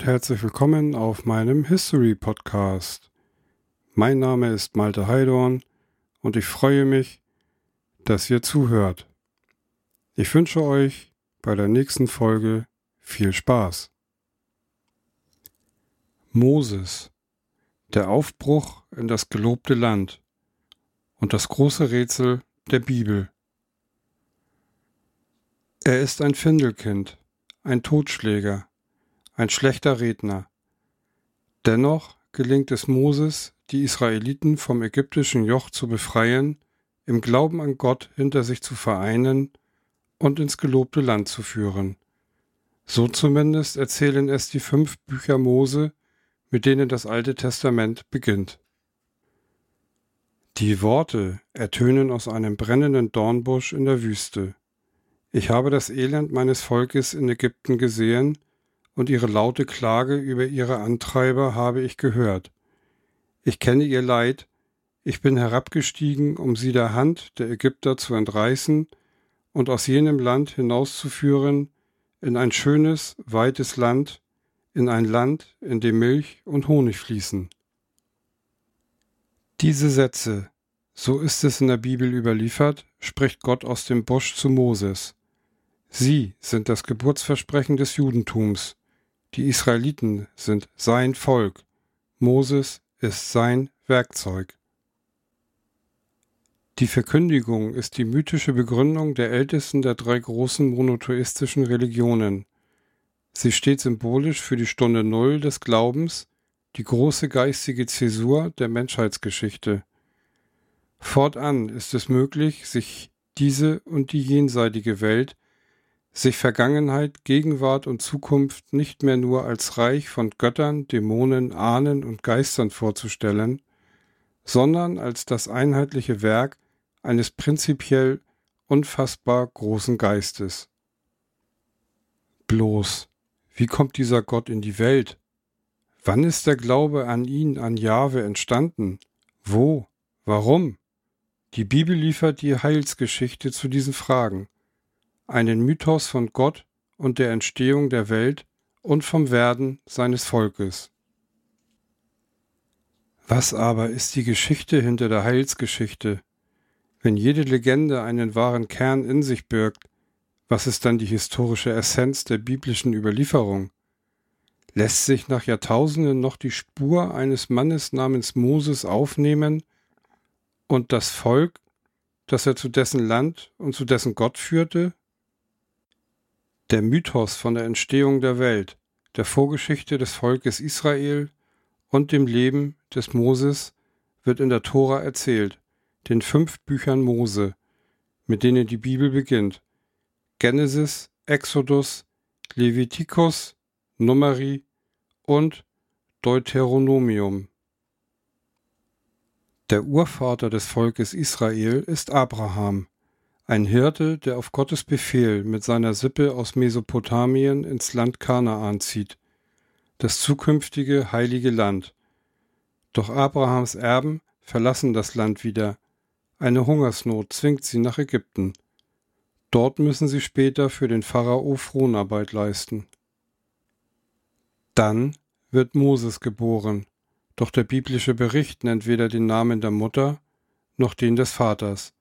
Und herzlich willkommen auf meinem History Podcast. Mein Name ist Malte Heidorn und ich freue mich, dass ihr zuhört. Ich wünsche euch bei der nächsten Folge viel Spaß. Moses, der Aufbruch in das gelobte Land und das große Rätsel der Bibel. Er ist ein Findelkind, ein Totschläger, ein schlechter Redner. Dennoch gelingt es Moses, die Israeliten vom ägyptischen Joch zu befreien, im Glauben an Gott hinter sich zu vereinen und ins gelobte Land zu führen. So zumindest erzählen es die fünf Bücher Mose, mit denen das Alte Testament beginnt. Die Worte ertönen aus einem brennenden Dornbusch in der Wüste. Ich habe das Elend meines Volkes in Ägypten gesehen, und ihre laute Klage über ihre Antreiber habe ich gehört. Ich kenne ihr Leid, ich bin herabgestiegen, um sie der Hand der Ägypter zu entreißen und aus jenem Land hinauszuführen in ein schönes, weites Land, in ein Land, in dem Milch und Honig fließen. Diese Sätze, so ist es in der Bibel überliefert, spricht Gott aus dem Busch zu Moses. Sie sind das Geburtsversprechen des Judentums, die Israeliten sind sein Volk. Moses ist sein Werkzeug. Die Verkündigung ist die mythische Begründung der ältesten der drei großen monotheistischen Religionen. Sie steht symbolisch für die Stunde Null des Glaubens, die große geistige Zäsur der Menschheitsgeschichte. Fortan ist es möglich, sich diese und die jenseitige Welt sich Vergangenheit, Gegenwart und Zukunft nicht mehr nur als Reich von Göttern, Dämonen, Ahnen und Geistern vorzustellen, sondern als das einheitliche Werk eines prinzipiell unfassbar großen Geistes. Bloß, wie kommt dieser Gott in die Welt? Wann ist der Glaube an ihn, an Jahwe entstanden? Wo? Warum? Die Bibel liefert die Heilsgeschichte zu diesen Fragen einen Mythos von Gott und der Entstehung der Welt und vom Werden seines Volkes. Was aber ist die Geschichte hinter der Heilsgeschichte? Wenn jede Legende einen wahren Kern in sich birgt, was ist dann die historische Essenz der biblischen Überlieferung? Lässt sich nach Jahrtausenden noch die Spur eines Mannes namens Moses aufnehmen und das Volk, das er zu dessen Land und zu dessen Gott führte, der Mythos von der Entstehung der Welt, der Vorgeschichte des Volkes Israel und dem Leben des Moses wird in der Tora erzählt, den fünf Büchern Mose, mit denen die Bibel beginnt. Genesis, Exodus, Levitikus, Numeri und Deuteronomium. Der Urvater des Volkes Israel ist Abraham, ein Hirte, der auf Gottes Befehl mit seiner Sippe aus Mesopotamien ins Land Kanaan zieht, das zukünftige heilige Land. Doch Abrahams Erben verlassen das Land wieder. Eine Hungersnot zwingt sie nach Ägypten. Dort müssen sie später für den Pharao Fronarbeit leisten. Dann wird Moses geboren, doch der biblische Bericht nennt weder den Namen der Mutter noch den des Vaters.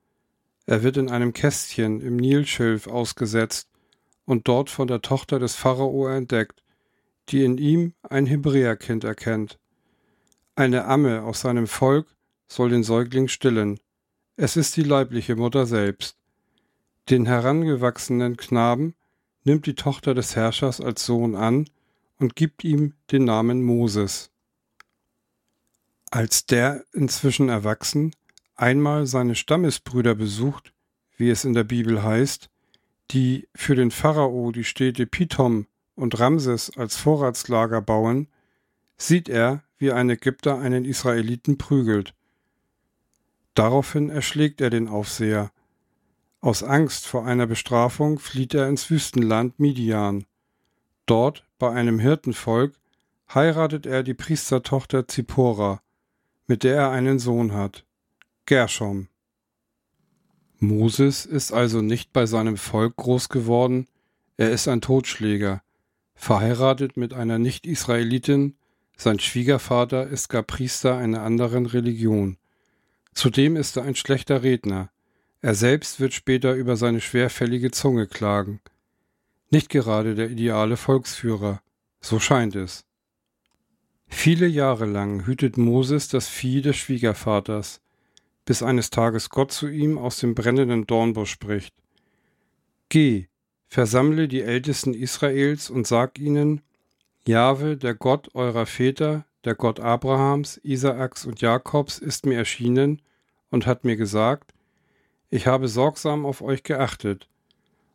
Er wird in einem Kästchen im Nilschilf ausgesetzt und dort von der Tochter des Pharao entdeckt, die in ihm ein Hebräerkind erkennt. Eine Amme aus seinem Volk soll den Säugling stillen. Es ist die leibliche Mutter selbst. Den herangewachsenen Knaben nimmt die Tochter des Herrschers als Sohn an und gibt ihm den Namen Moses. Als der inzwischen erwachsen einmal seine Stammesbrüder besucht, wie es in der Bibel heißt, die für den Pharao die Städte Pithom und Ramses als Vorratslager bauen, sieht er, wie ein Ägypter einen Israeliten prügelt. Daraufhin erschlägt er den Aufseher. Aus Angst vor einer Bestrafung flieht er ins Wüstenland Midian. Dort, bei einem Hirtenvolk, heiratet er die Priestertochter Zippora, mit der er einen Sohn hat. Gershom. Moses ist also nicht bei seinem Volk groß geworden, er ist ein Totschläger, verheiratet mit einer Nicht-Israelitin, sein Schwiegervater ist gar Priester einer anderen Religion. Zudem ist er ein schlechter Redner. Er selbst wird später über seine schwerfällige Zunge klagen. Nicht gerade der ideale Volksführer, so scheint es. Viele Jahre lang hütet Moses das Vieh des Schwiegervaters, bis eines Tages Gott zu ihm aus dem brennenden Dornbusch spricht. Geh, versammle die Ältesten Israels und sag ihnen, Jahwe, der Gott eurer Väter, der Gott Abrahams, Isaaks und Jakobs, ist mir erschienen und hat mir gesagt, ich habe sorgsam auf euch geachtet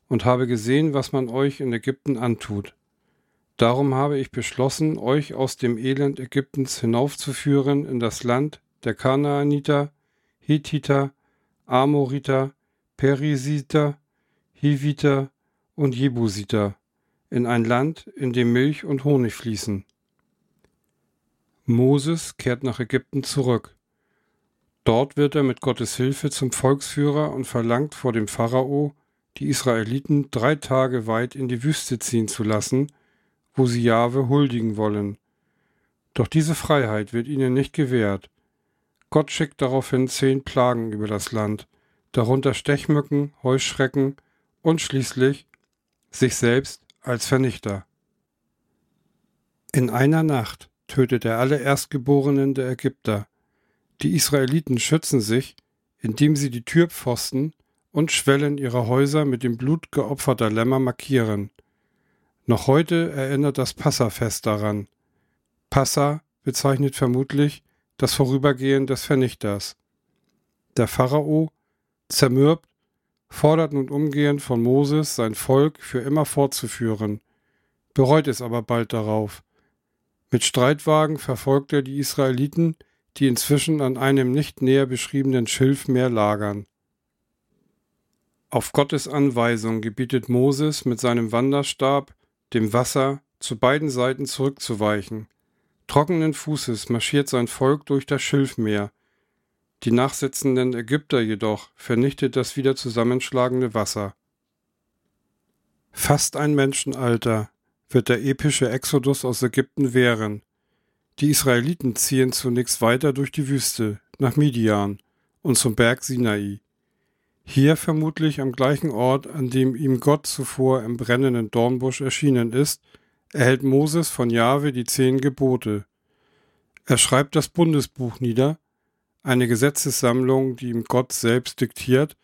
und habe gesehen, was man euch in Ägypten antut. Darum habe ich beschlossen, euch aus dem Elend Ägyptens hinaufzuführen in das Land der Kanaaniter, Hethiter, Amoriter, Perisiter, Hiviter und Jebusiter, in ein Land, in dem Milch und Honig fließen. Moses kehrt nach Ägypten zurück. Dort wird er mit Gottes Hilfe zum Volksführer und verlangt vor dem Pharao, die Israeliten drei Tage weit in die Wüste ziehen zu lassen, wo sie Jahwe huldigen wollen. Doch diese Freiheit wird ihnen nicht gewährt. Gott schickt daraufhin zehn Plagen über das Land, darunter Stechmücken, Heuschrecken und schließlich sich selbst als Vernichter. In einer Nacht tötet er alle Erstgeborenen der Ägypter. Die Israeliten schützen sich, indem sie die Türpfosten und Schwellen ihrer Häuser mit dem Blut geopferter Lämmer markieren. Noch heute erinnert das Passafest daran. Passa bezeichnet vermutlich das Vorübergehen des Vernichters. Der Pharao, zermürbt, fordert nun umgehend von Moses, sein Volk für immer fortzuführen, bereut es aber bald darauf. Mit Streitwagen verfolgt er die Israeliten, die inzwischen an einem nicht näher beschriebenen Schilfmeer lagern. Auf Gottes Anweisung gebietet Moses mit seinem Wanderstab dem Wasser zu beiden Seiten zurückzuweichen. Trockenen Fußes marschiert sein Volk durch das Schilfmeer, die nachsitzenden Ägypter jedoch vernichtet das wieder zusammenschlagende Wasser. Fast ein Menschenalter wird der epische Exodus aus Ägypten währen. Die Israeliten ziehen zunächst weiter durch die Wüste nach Midian und zum Berg Sinai. Hier vermutlich am gleichen Ort, an dem ihm Gott zuvor im brennenden Dornbusch erschienen ist, erhält Moses von Jahwe die zehn Gebote. Er schreibt das Bundesbuch nieder eine Gesetzessammlung, die ihm Gott selbst diktiert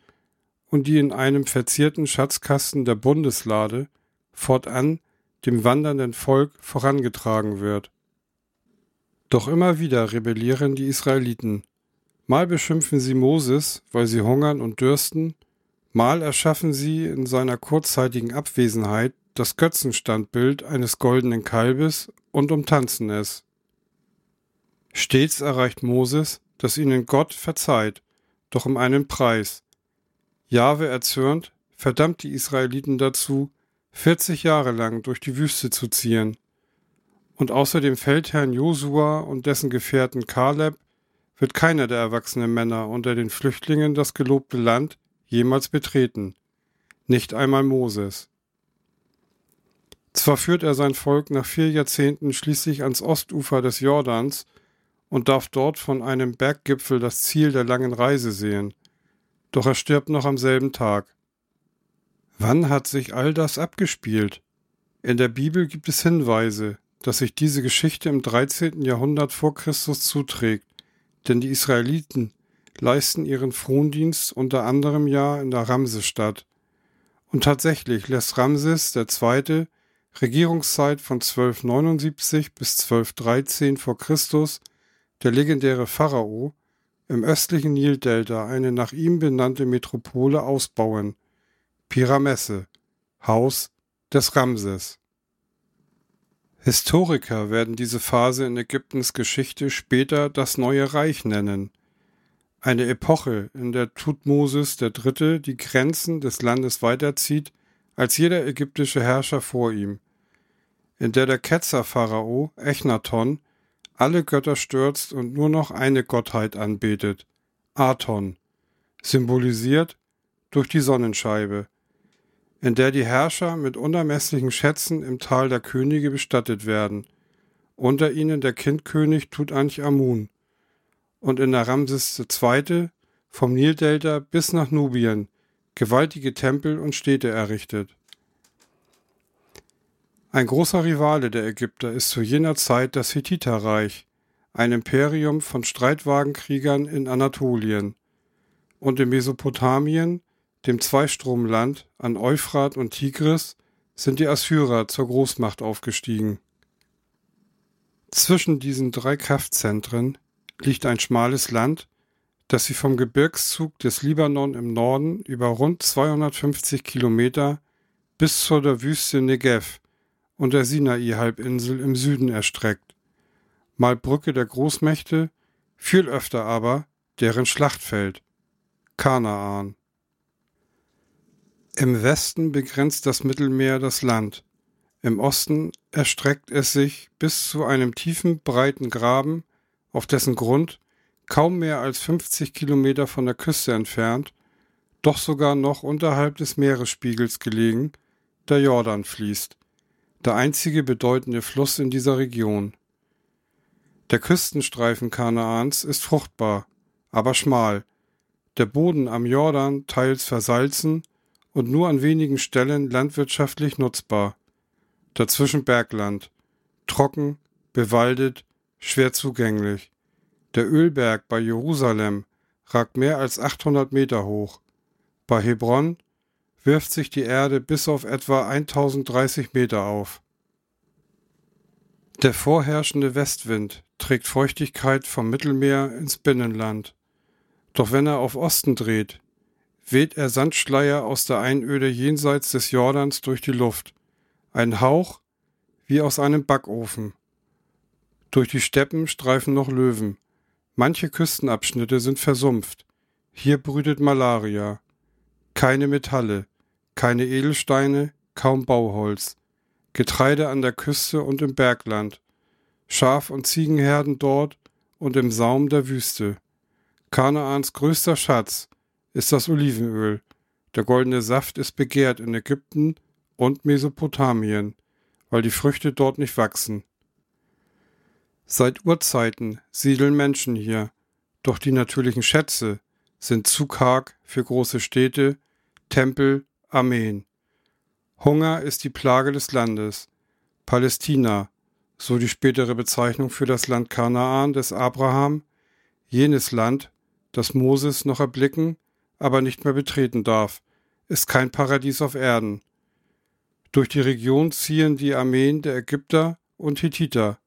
und die in einem verzierten Schatzkasten der Bundeslade fortan dem wandernden Volk vorangetragen wird. Doch immer wieder rebellieren die Israeliten. Mal beschimpfen sie Moses, weil sie hungern und dürsten, mal erschaffen sie in seiner kurzzeitigen Abwesenheit das Götzenstandbild eines goldenen Kalbes und umtanzen es. Stets erreicht Moses, dass ihnen Gott verzeiht, doch um einen Preis. Jahwe erzürnt, verdammt die Israeliten dazu, 40 Jahre lang durch die Wüste zu ziehen. Und außer dem Feldherrn Josua und dessen Gefährten Kaleb wird keiner der erwachsenen Männer unter den Flüchtlingen das gelobte Land jemals betreten, nicht einmal Moses. Zwar führt er sein Volk nach vier Jahrzehnten schließlich ans Ostufer des Jordans und darf dort von einem Berggipfel das Ziel der langen Reise sehen. Doch er stirbt noch am selben Tag. Wann hat sich all das abgespielt? In der Bibel gibt es Hinweise, dass sich diese Geschichte im 13. Jahrhundert vor Christus zuträgt, denn die Israeliten leisten ihren Frondienst unter anderem ja in der Ramsesstadt. Und tatsächlich lässt Ramses II. Regierungszeit von 1279 bis 1213 vor Christus der legendäre Pharao, im östlichen Nildelta eine nach ihm benannte Metropole ausbauen, Pyramesse, Haus des Ramses. Historiker werden diese Phase in Ägyptens Geschichte später das neue Reich nennen, eine Epoche, in der Tutmosis III. die Grenzen des Landes weiterzieht als jeder ägyptische Herrscher vor ihm, in der der Ketzer-Pharao Echnaton alle Götter stürzt und nur noch eine Gottheit anbetet, Aton, symbolisiert durch die Sonnenscheibe. in der die Herrscher mit unermesslichen Schätzen im Tal der Könige bestattet werden. Unter ihnen der Kindkönig Tutanchamun und in der Ramses II. vom Nildelta bis nach Nubien gewaltige Tempel und Städte errichtet. Ein großer Rivale der Ägypter ist zu jener Zeit das Hethiterreich, ein Imperium von Streitwagenkriegern in Anatolien. Und in Mesopotamien, dem Zweistromland an Euphrat und Tigris, sind die Assyrer zur Großmacht aufgestiegen. Zwischen diesen drei Kraftzentren liegt ein schmales Land, das sie vom Gebirgszug des Libanon im Norden über rund 250 Kilometer bis zur der Wüste Negev und der Sinai-Halbinsel im Süden erstreckt mal Brücke der Großmächte, viel öfter aber deren Schlachtfeld, Kanaan. Im Westen begrenzt das Mittelmeer das Land, im Osten erstreckt es sich bis zu einem tiefen, breiten Graben, auf dessen Grund, kaum mehr als 50 Kilometer von der Küste entfernt, doch sogar noch unterhalb des Meeresspiegels gelegen, der Jordan fließt, der einzige bedeutende Fluss in dieser Region. Der Küstenstreifen Kanaans ist fruchtbar, aber schmal, der Boden am Jordan teils versalzen und nur an wenigen Stellen landwirtschaftlich nutzbar. Dazwischen Bergland, trocken, bewaldet, schwer zugänglich. Der Ölberg bei Jerusalem ragt mehr als 800 Meter hoch. Bei Hebron wirft sich die Erde bis auf etwa 1030 Meter auf. Der vorherrschende Westwind trägt Feuchtigkeit vom Mittelmeer ins Binnenland. Doch wenn er auf Osten dreht, weht er Sandschleier aus der Einöde jenseits des Jordans durch die Luft. Ein Hauch wie aus einem Backofen. Durch die Steppen streifen noch Löwen. Manche Küstenabschnitte sind versumpft. Hier brütet Malaria. Keine Metalle, keine Edelsteine, kaum Bauholz. Getreide an der Küste und im Bergland, Schaf- und Ziegenherden dort und im Saum der Wüste. Kanaans größter Schatz ist das Olivenöl. Der goldene Saft ist begehrt in Ägypten und Mesopotamien, weil die Früchte dort nicht wachsen. Seit Urzeiten siedeln Menschen hier, doch die natürlichen Schätze sind zu karg für große Städte, Tempel, Armeen. Hunger ist die Plage des Landes. Palästina, so die spätere Bezeichnung für das Land Kanaan des Abraham, jenes Land, das Moses noch erblicken, aber nicht mehr betreten darf, ist kein Paradies auf Erden. Durch die Region ziehen die Armeen der Ägypter und Hethiter,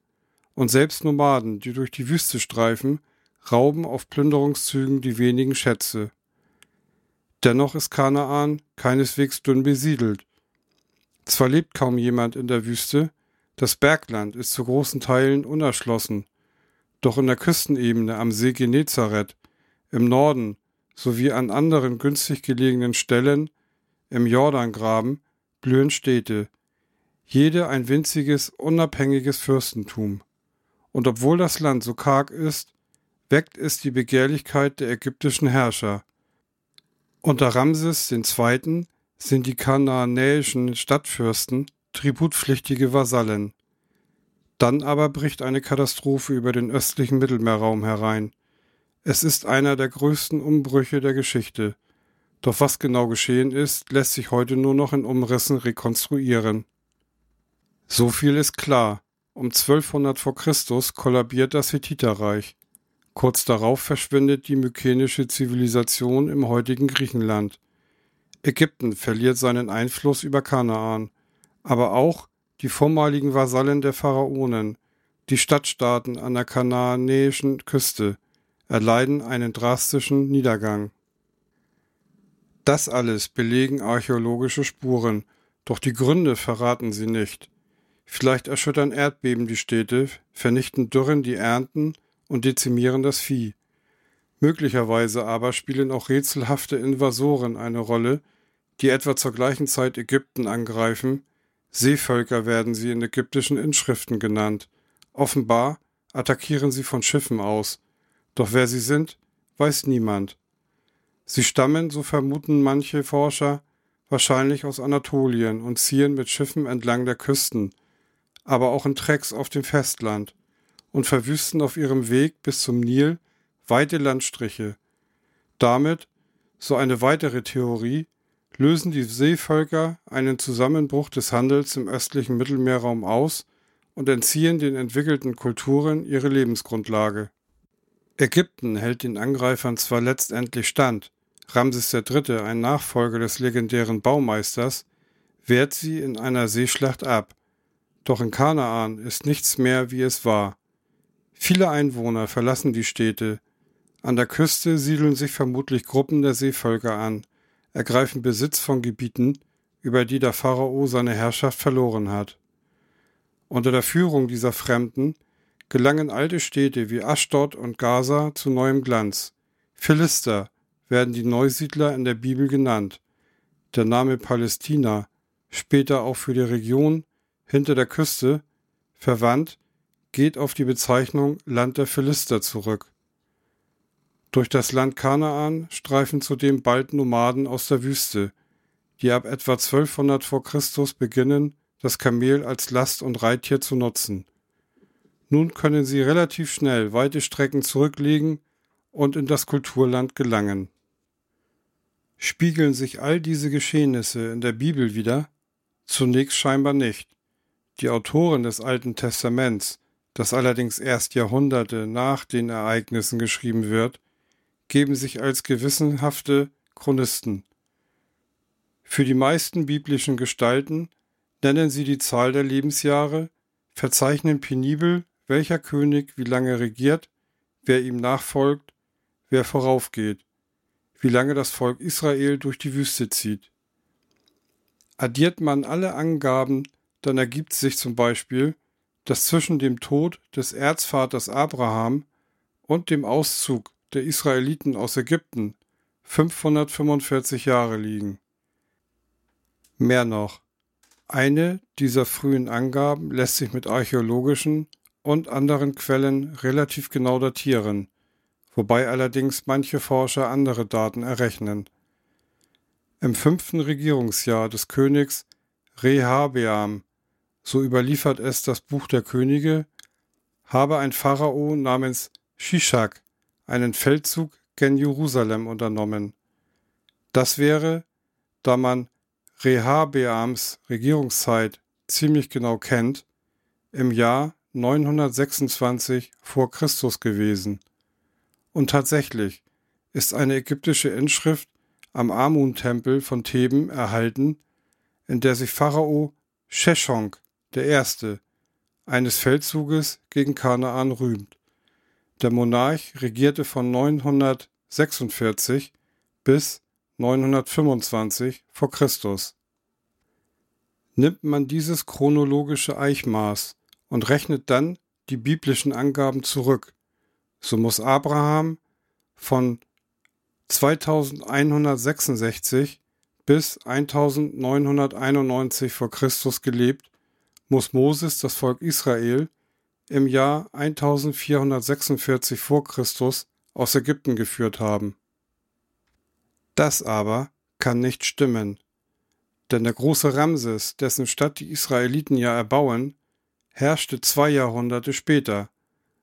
und selbst Nomaden, die durch die Wüste streifen, rauben auf Plünderungszügen die wenigen Schätze. Dennoch ist Kanaan keineswegs dünn besiedelt, zwar lebt kaum jemand in der Wüste, das Bergland ist zu großen Teilen unerschlossen, doch in der Küstenebene am See Genezareth, im Norden sowie an anderen günstig gelegenen Stellen im Jordangraben blühen Städte, jede ein winziges, unabhängiges Fürstentum. Und obwohl das Land so karg ist, weckt es die Begehrlichkeit der ägyptischen Herrscher. Unter Ramses II sind die kanaanäischen Stadtfürsten tributpflichtige Vasallen. Dann aber bricht eine Katastrophe über den östlichen Mittelmeerraum herein. Es ist einer der größten Umbrüche der Geschichte. Doch was genau geschehen ist, lässt sich heute nur noch in Umrissen rekonstruieren. So viel ist klar. Um 1200 vor Christus kollabiert das Hethiterreich. Kurz darauf verschwindet die mykenische Zivilisation im heutigen Griechenland. Ägypten verliert seinen Einfluss über Kanaan, aber auch die vormaligen Vasallen der Pharaonen, die Stadtstaaten an der kanaanäischen Küste, erleiden einen drastischen Niedergang. Das alles belegen archäologische Spuren, doch die Gründe verraten sie nicht. Vielleicht erschüttern Erdbeben die Städte, vernichten Dürren die Ernten und dezimieren das Vieh. Möglicherweise aber spielen auch rätselhafte Invasoren eine Rolle, die etwa zur gleichen Zeit Ägypten angreifen, Seevölker werden sie in ägyptischen Inschriften genannt. Offenbar attackieren sie von Schiffen aus, doch wer sie sind, weiß niemand. Sie stammen, so vermuten manche Forscher, wahrscheinlich aus Anatolien, und ziehen mit Schiffen entlang der Küsten, aber auch in Trecks auf dem Festland und verwüsten auf ihrem Weg bis zum Nil weite Landstriche. Damit, so eine weitere Theorie, lösen die Seevölker einen Zusammenbruch des Handels im östlichen Mittelmeerraum aus und entziehen den entwickelten Kulturen ihre Lebensgrundlage. Ägypten hält den Angreifern zwar letztendlich stand, Ramses III., ein Nachfolger des legendären Baumeisters, wehrt sie in einer Seeschlacht ab. Doch in Kanaan ist nichts mehr, wie es war. Viele Einwohner verlassen die Städte. An der Küste siedeln sich vermutlich Gruppen der Seevölker an, ergreifen Besitz von Gebieten, über die der Pharao seine Herrschaft verloren hat. Unter der Führung dieser Fremden gelangen alte Städte wie Aschdod und Gaza zu neuem Glanz. Philister werden die Neusiedler in der Bibel genannt. Der Name Palästina, später auch für die Region hinter der Küste, verwandt, geht auf die Bezeichnung Land der Philister zurück. Durch das Land Kanaan streifen zudem bald Nomaden aus der Wüste, die ab etwa 1200 vor Christus beginnen, das Kamel als Last- und Reittier zu nutzen. Nun können sie relativ schnell weite Strecken zurücklegen und in das Kulturland gelangen. Spiegeln sich all diese Geschehnisse in der Bibel wieder? Zunächst scheinbar nicht. Die Autoren des Alten Testaments, das allerdings erst Jahrhunderte nach den Ereignissen geschrieben wird, geben sich als gewissenhafte Chronisten. Für die meisten biblischen Gestalten nennen sie die Zahl der Lebensjahre, verzeichnen penibel, welcher König wie lange regiert, wer ihm nachfolgt, wer voraufgeht, wie lange das Volk Israel durch die Wüste zieht. Addiert man alle Angaben, dann ergibt sich zum Beispiel, dass zwischen dem Tod des Erzvaters Abraham und dem Auszug der Israeliten aus Ägypten 545 Jahre liegen. Mehr noch, eine dieser frühen Angaben lässt sich mit archäologischen und anderen Quellen relativ genau datieren, wobei allerdings manche Forscher andere Daten errechnen. Im fünften Regierungsjahr des Königs Rehabeam, so überliefert es das Buch der Könige, habe ein Pharao namens Shishak einen Feldzug gen Jerusalem unternommen. Das wäre, da man Rehabeams Regierungszeit ziemlich genau kennt, im Jahr 926 vor Christus gewesen. Und tatsächlich ist eine ägyptische Inschrift am Amun-Tempel von Theben erhalten, in der sich Pharao Sheshonk der Erste eines Feldzuges gegen Kanaan rühmt. Der Monarch regierte von 946 bis 925 vor Christus. Nimmt man dieses chronologische Eichmaß und rechnet dann die biblischen Angaben zurück, so muss Abraham von 2166 bis 1991 vor Christus gelebt, muss Moses das Volk Israel im Jahr 1446 vor Christus aus Ägypten geführt haben. Das aber kann nicht stimmen, denn der große Ramses, dessen Stadt die Israeliten ja erbauen, herrschte zwei Jahrhunderte später,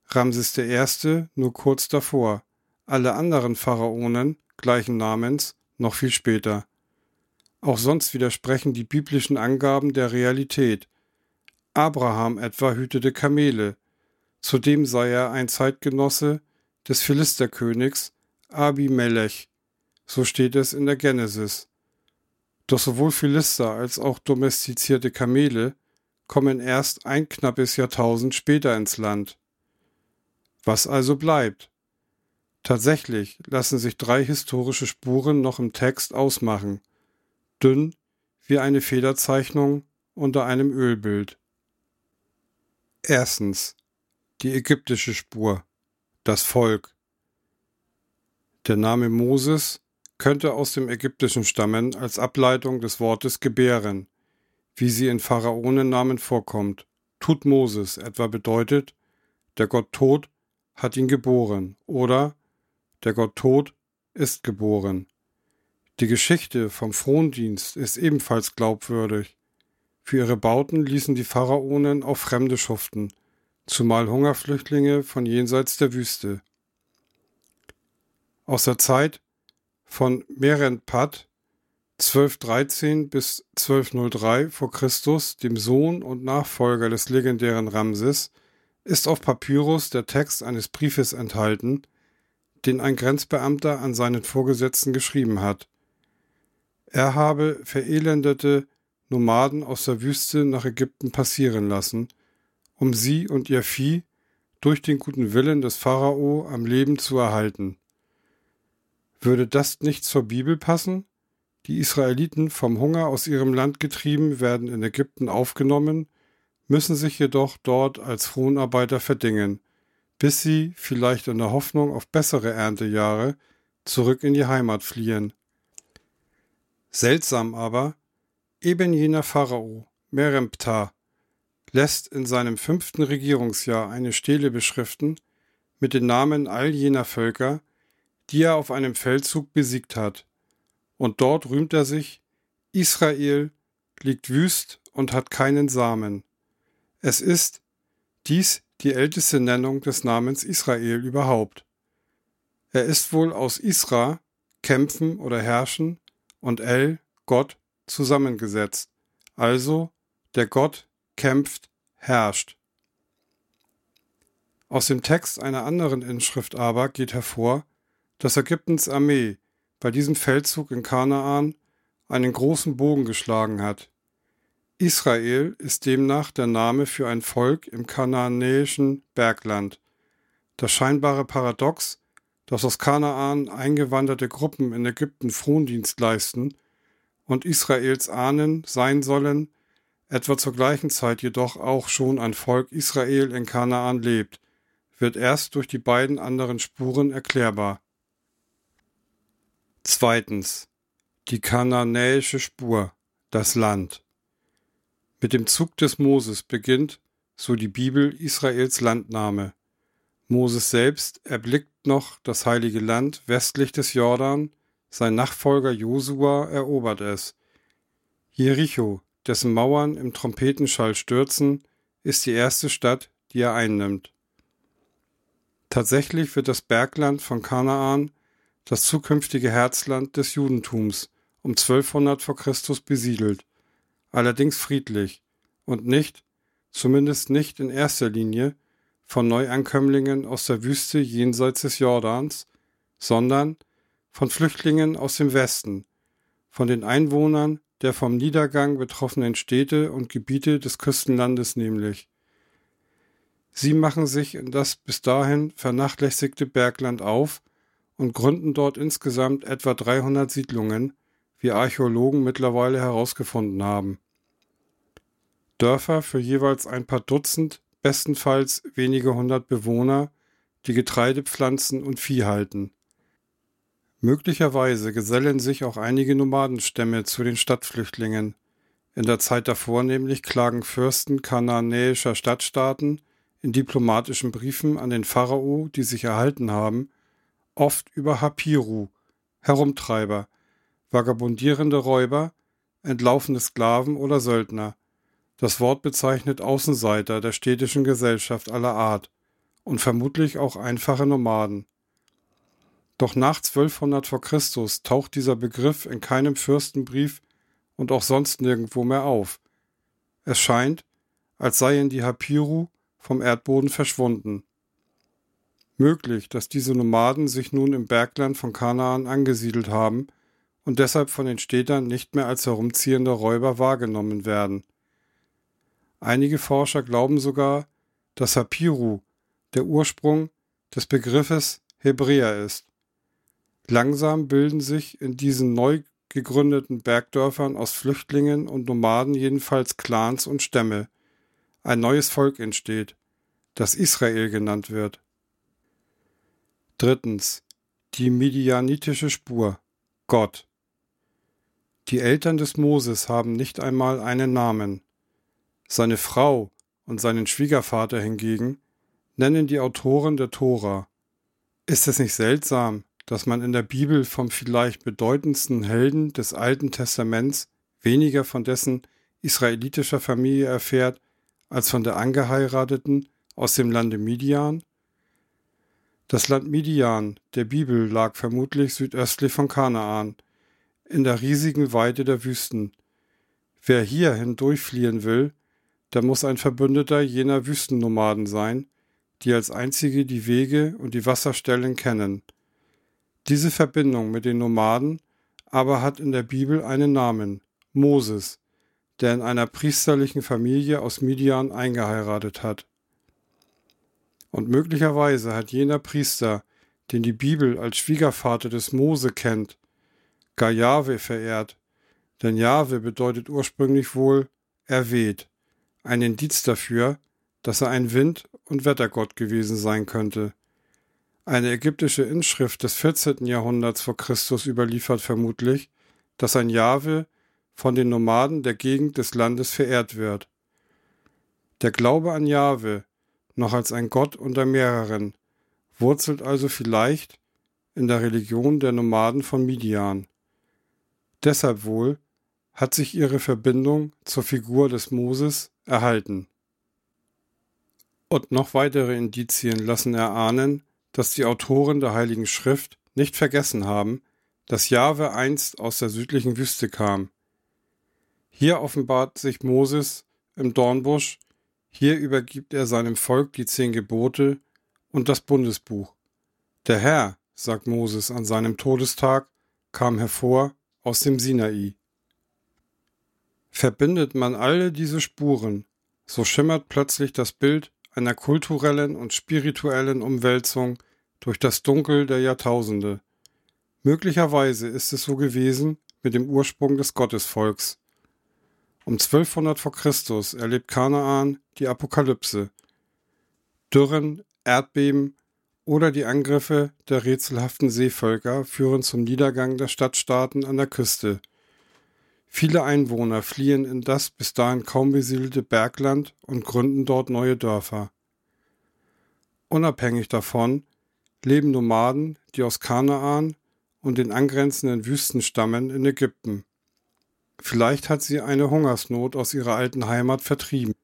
Ramses I. nur kurz davor, alle anderen Pharaonen gleichen Namens noch viel später. Auch sonst widersprechen die biblischen Angaben der Realität. Abraham etwa hütete Kamele, zudem sei er ein Zeitgenosse des Philisterkönigs Abimelech, so steht es in der Genesis. Doch sowohl Philister als auch domestizierte Kamele kommen erst ein knappes Jahrtausend später ins Land. Was also bleibt? Tatsächlich lassen sich drei historische Spuren noch im Text ausmachen, dünn wie eine Federzeichnung unter einem Ölbild. Erstens die ägyptische Spur, das Volk. Der Name Moses könnte aus dem Ägyptischen stammen als Ableitung des Wortes gebären, wie sie in Pharaonennamen vorkommt. Tut Moses etwa bedeutet, der Gott Tod hat ihn geboren oder der Gott Tod ist geboren. Die Geschichte vom Frondienst ist ebenfalls glaubwürdig. Für ihre Bauten ließen die Pharaonen auch Fremde schuften, zumal Hungerflüchtlinge von jenseits der Wüste. Aus der Zeit von Merenpad 1213 bis 1203 vor Christus, dem Sohn und Nachfolger des legendären Ramses, ist auf Papyrus der Text eines Briefes enthalten, den ein Grenzbeamter an seinen Vorgesetzten geschrieben hat. Er habe verelendete Nomaden aus der Wüste nach Ägypten passieren lassen, um sie und ihr Vieh durch den guten Willen des Pharao am Leben zu erhalten. Würde das nicht zur Bibel passen? Die Israeliten vom Hunger aus ihrem Land getrieben werden in Ägypten aufgenommen, müssen sich jedoch dort als Fronarbeiter verdingen, bis sie, vielleicht in der Hoffnung auf bessere Erntejahre, zurück in die Heimat fliehen. Seltsam aber, eben jener Pharao, Meremptah, lässt in seinem fünften Regierungsjahr eine Stele beschriften mit den Namen all jener Völker, die er auf einem Feldzug besiegt hat. Und dort rühmt er sich, Israel liegt wüst und hat keinen Samen. Es ist dies die älteste Nennung des Namens Israel überhaupt. Er ist wohl aus Isra, kämpfen oder herrschen, und El, Gott, zusammengesetzt. Also der Gott kämpft, herrscht. Aus dem Text einer anderen Inschrift aber geht hervor, dass Ägyptens Armee bei diesem Feldzug in Kanaan einen großen Bogen geschlagen hat. Israel ist demnach der Name für ein Volk im kanaanäischen Bergland. Das scheinbare Paradox, dass aus Kanaan eingewanderte Gruppen in Ägypten Frondienst leisten und Israels Ahnen sein sollen, etwa zur gleichen Zeit jedoch auch schon ein Volk Israel in Kanaan lebt, wird erst durch die beiden anderen Spuren erklärbar. Zweitens. Die kananäische Spur, das Land. Mit dem Zug des Moses beginnt, so die Bibel, Israels Landnahme. Moses selbst erblickt noch das heilige Land westlich des Jordan, sein Nachfolger Josua erobert es. Jericho, dessen Mauern im Trompetenschall stürzen, ist die erste Stadt, die er einnimmt. Tatsächlich wird das Bergland von Kanaan das zukünftige Herzland des Judentums um 1200 vor Christus besiedelt, allerdings friedlich und nicht, zumindest nicht in erster Linie, von Neuankömmlingen aus der Wüste jenseits des Jordans, sondern von Flüchtlingen aus dem Westen, von den Einwohnern der vom Niedergang betroffenen Städte und Gebiete des Küstenlandes nämlich. Sie machen sich in das bis dahin vernachlässigte Bergland auf und gründen dort insgesamt etwa 300 Siedlungen, wie Archäologen mittlerweile herausgefunden haben. Dörfer für jeweils ein paar Dutzend bestenfalls wenige hundert Bewohner, die Getreide pflanzen und Vieh halten. Möglicherweise gesellen sich auch einige Nomadenstämme zu den Stadtflüchtlingen. In der Zeit davor nämlich klagen Fürsten kanaanäischer Stadtstaaten in diplomatischen Briefen an den Pharao, die sich erhalten haben, oft über Hapiru, Herumtreiber, vagabundierende Räuber, entlaufene Sklaven oder Söldner, das Wort bezeichnet Außenseiter der städtischen Gesellschaft aller Art und vermutlich auch einfache Nomaden. Doch nach 1200 vor Christus taucht dieser Begriff in keinem Fürstenbrief und auch sonst nirgendwo mehr auf. Es scheint, als seien die Hapiru vom Erdboden verschwunden. Möglich, dass diese Nomaden sich nun im Bergland von Kanaan angesiedelt haben und deshalb von den Städtern nicht mehr als herumziehende Räuber wahrgenommen werden. Einige Forscher glauben sogar, dass Hapiru der Ursprung des Begriffes Hebräer ist. Langsam bilden sich in diesen neu gegründeten Bergdörfern aus Flüchtlingen und Nomaden jedenfalls Clans und Stämme. Ein neues Volk entsteht, das Israel genannt wird. Drittens. Die medianitische Spur. Gott. Die Eltern des Moses haben nicht einmal einen Namen. Seine Frau und seinen Schwiegervater hingegen nennen die Autoren der Tora. Ist es nicht seltsam, dass man in der Bibel vom vielleicht bedeutendsten Helden des Alten Testaments weniger von dessen israelitischer Familie erfährt als von der angeheirateten aus dem Lande Midian? Das Land Midian der Bibel lag vermutlich südöstlich von Kanaan, in der riesigen Weite der Wüsten. Wer hier hindurchfliehen will, der muss ein Verbündeter jener Wüstennomaden sein, die als einzige die Wege und die Wasserstellen kennen. Diese Verbindung mit den Nomaden aber hat in der Bibel einen Namen, Moses, der in einer priesterlichen Familie aus Midian eingeheiratet hat. Und möglicherweise hat jener Priester, den die Bibel als Schwiegervater des Mose kennt, gar Jahwe verehrt, denn Jahwe bedeutet ursprünglich wohl erweht, ein Indiz dafür, dass er ein Wind- und Wettergott gewesen sein könnte. Eine ägyptische Inschrift des 14. Jahrhunderts vor Christus überliefert vermutlich, dass ein Jahwe von den Nomaden der Gegend des Landes verehrt wird. Der Glaube an Jahwe, noch als ein Gott unter mehreren, wurzelt also vielleicht in der Religion der Nomaden von Midian. Deshalb wohl hat sich ihre Verbindung zur Figur des Moses erhalten. Und noch weitere Indizien lassen erahnen, dass die Autoren der Heiligen Schrift nicht vergessen haben, dass Jahwe einst aus der südlichen Wüste kam. Hier offenbart sich Moses im Dornbusch, hier übergibt er seinem Volk die zehn Gebote und das Bundesbuch. Der Herr, sagt Moses an seinem Todestag, kam hervor aus dem Sinai. Verbindet man alle diese Spuren, so schimmert plötzlich das Bild einer kulturellen und spirituellen Umwälzung durch das Dunkel der Jahrtausende. Möglicherweise ist es so gewesen mit dem Ursprung des Gottesvolks. Um 1200 vor Christus erlebt Kanaan die Apokalypse. Dürren, Erdbeben oder die Angriffe der rätselhaften Seevölker führen zum Niedergang der Stadtstaaten an der Küste. Viele Einwohner fliehen in das bis dahin kaum besiedelte Bergland und gründen dort neue Dörfer. Unabhängig davon leben Nomaden, die aus Kanaan und den angrenzenden Wüsten stammen, in Ägypten. Vielleicht hat sie eine Hungersnot aus ihrer alten Heimat vertrieben.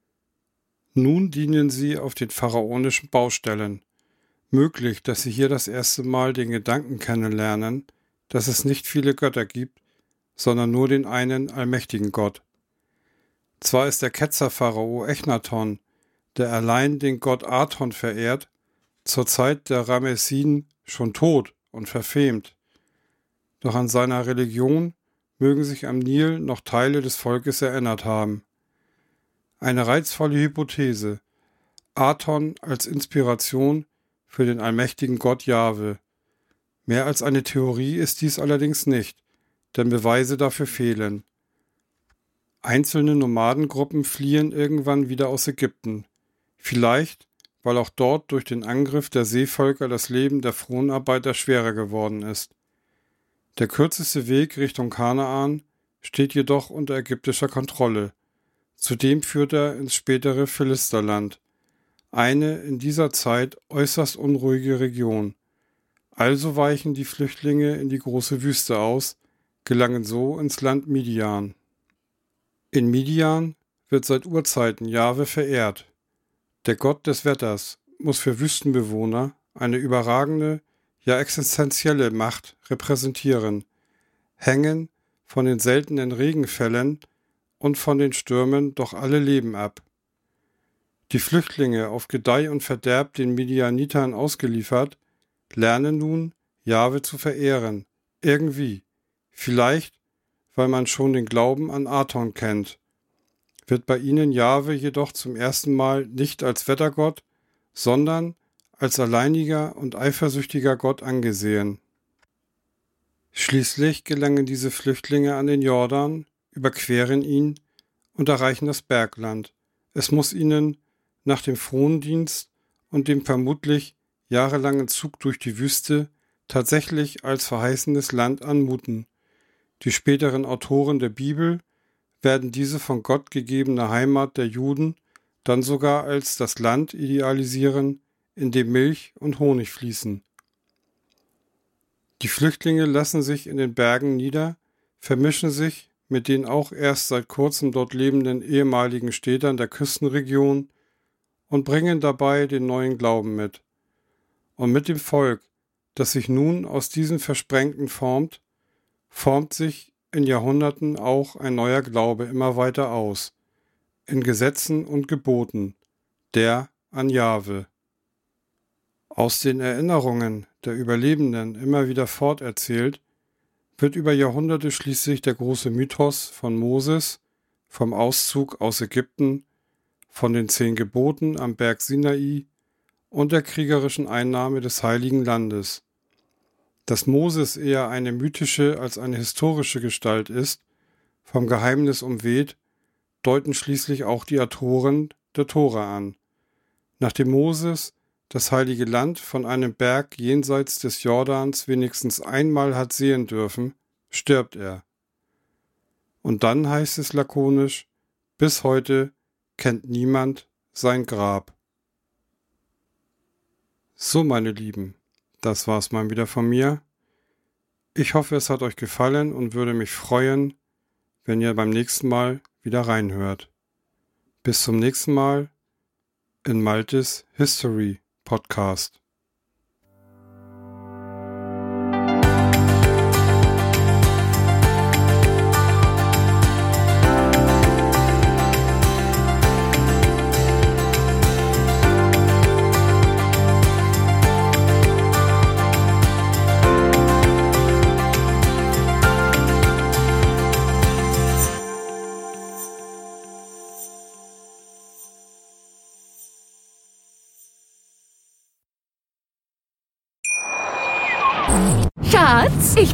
Nun dienen sie auf den pharaonischen Baustellen. Möglich, dass sie hier das erste Mal den Gedanken kennenlernen, dass es nicht viele Götter gibt, sondern nur den einen allmächtigen Gott. Zwar ist der Ketzerpharao Echnaton, der allein den Gott Aton verehrt, zur Zeit der Ramessiden schon tot und verfemt. Doch an seiner Religion mögen sich am Nil noch Teile des Volkes erinnert haben. Eine reizvolle Hypothese. Aton als Inspiration für den allmächtigen Gott Jahwe. Mehr als eine Theorie ist dies allerdings nicht denn Beweise dafür fehlen. Einzelne Nomadengruppen fliehen irgendwann wieder aus Ägypten, vielleicht weil auch dort durch den Angriff der Seevölker das Leben der Fronarbeiter schwerer geworden ist. Der kürzeste Weg Richtung Kanaan steht jedoch unter ägyptischer Kontrolle. Zudem führt er ins spätere Philisterland, eine in dieser Zeit äußerst unruhige Region. Also weichen die Flüchtlinge in die große Wüste aus, gelangen so ins Land Midian. In Midian wird seit Urzeiten Jahwe verehrt. Der Gott des Wetters muss für Wüstenbewohner eine überragende, ja existenzielle Macht repräsentieren, hängen von den seltenen Regenfällen und von den Stürmen doch alle Leben ab. Die Flüchtlinge auf Gedeih und Verderb den Midianitern ausgeliefert, lernen nun, Jahwe zu verehren, irgendwie. Vielleicht, weil man schon den Glauben an Aton kennt, wird bei ihnen Jahwe jedoch zum ersten Mal nicht als Wettergott, sondern als alleiniger und eifersüchtiger Gott angesehen. Schließlich gelangen diese Flüchtlinge an den Jordan, überqueren ihn und erreichen das Bergland. Es muss ihnen nach dem Frondienst und dem vermutlich jahrelangen Zug durch die Wüste tatsächlich als verheißenes Land anmuten, die späteren Autoren der Bibel werden diese von Gott gegebene Heimat der Juden dann sogar als das Land idealisieren, in dem Milch und Honig fließen. Die Flüchtlinge lassen sich in den Bergen nieder, vermischen sich mit den auch erst seit kurzem dort lebenden ehemaligen Städtern der Küstenregion und bringen dabei den neuen Glauben mit. Und mit dem Volk, das sich nun aus diesen Versprengten formt, formt sich in Jahrhunderten auch ein neuer Glaube immer weiter aus, in Gesetzen und Geboten, der an Jahwe. Aus den Erinnerungen der Überlebenden immer wieder forterzählt, wird über Jahrhunderte schließlich der große Mythos von Moses, vom Auszug aus Ägypten, von den zehn Geboten am Berg Sinai und der kriegerischen Einnahme des heiligen Landes. Dass Moses eher eine mythische als eine historische Gestalt ist, vom Geheimnis umweht, deuten schließlich auch die Autoren der Tora an. Nachdem Moses das heilige Land von einem Berg jenseits des Jordans wenigstens einmal hat sehen dürfen, stirbt er. Und dann heißt es lakonisch, bis heute kennt niemand sein Grab. So, meine Lieben, das war's mal wieder von mir. Ich hoffe, es hat euch gefallen und würde mich freuen, wenn ihr beim nächsten Mal wieder reinhört. Bis zum nächsten Mal in Maltes History Podcast.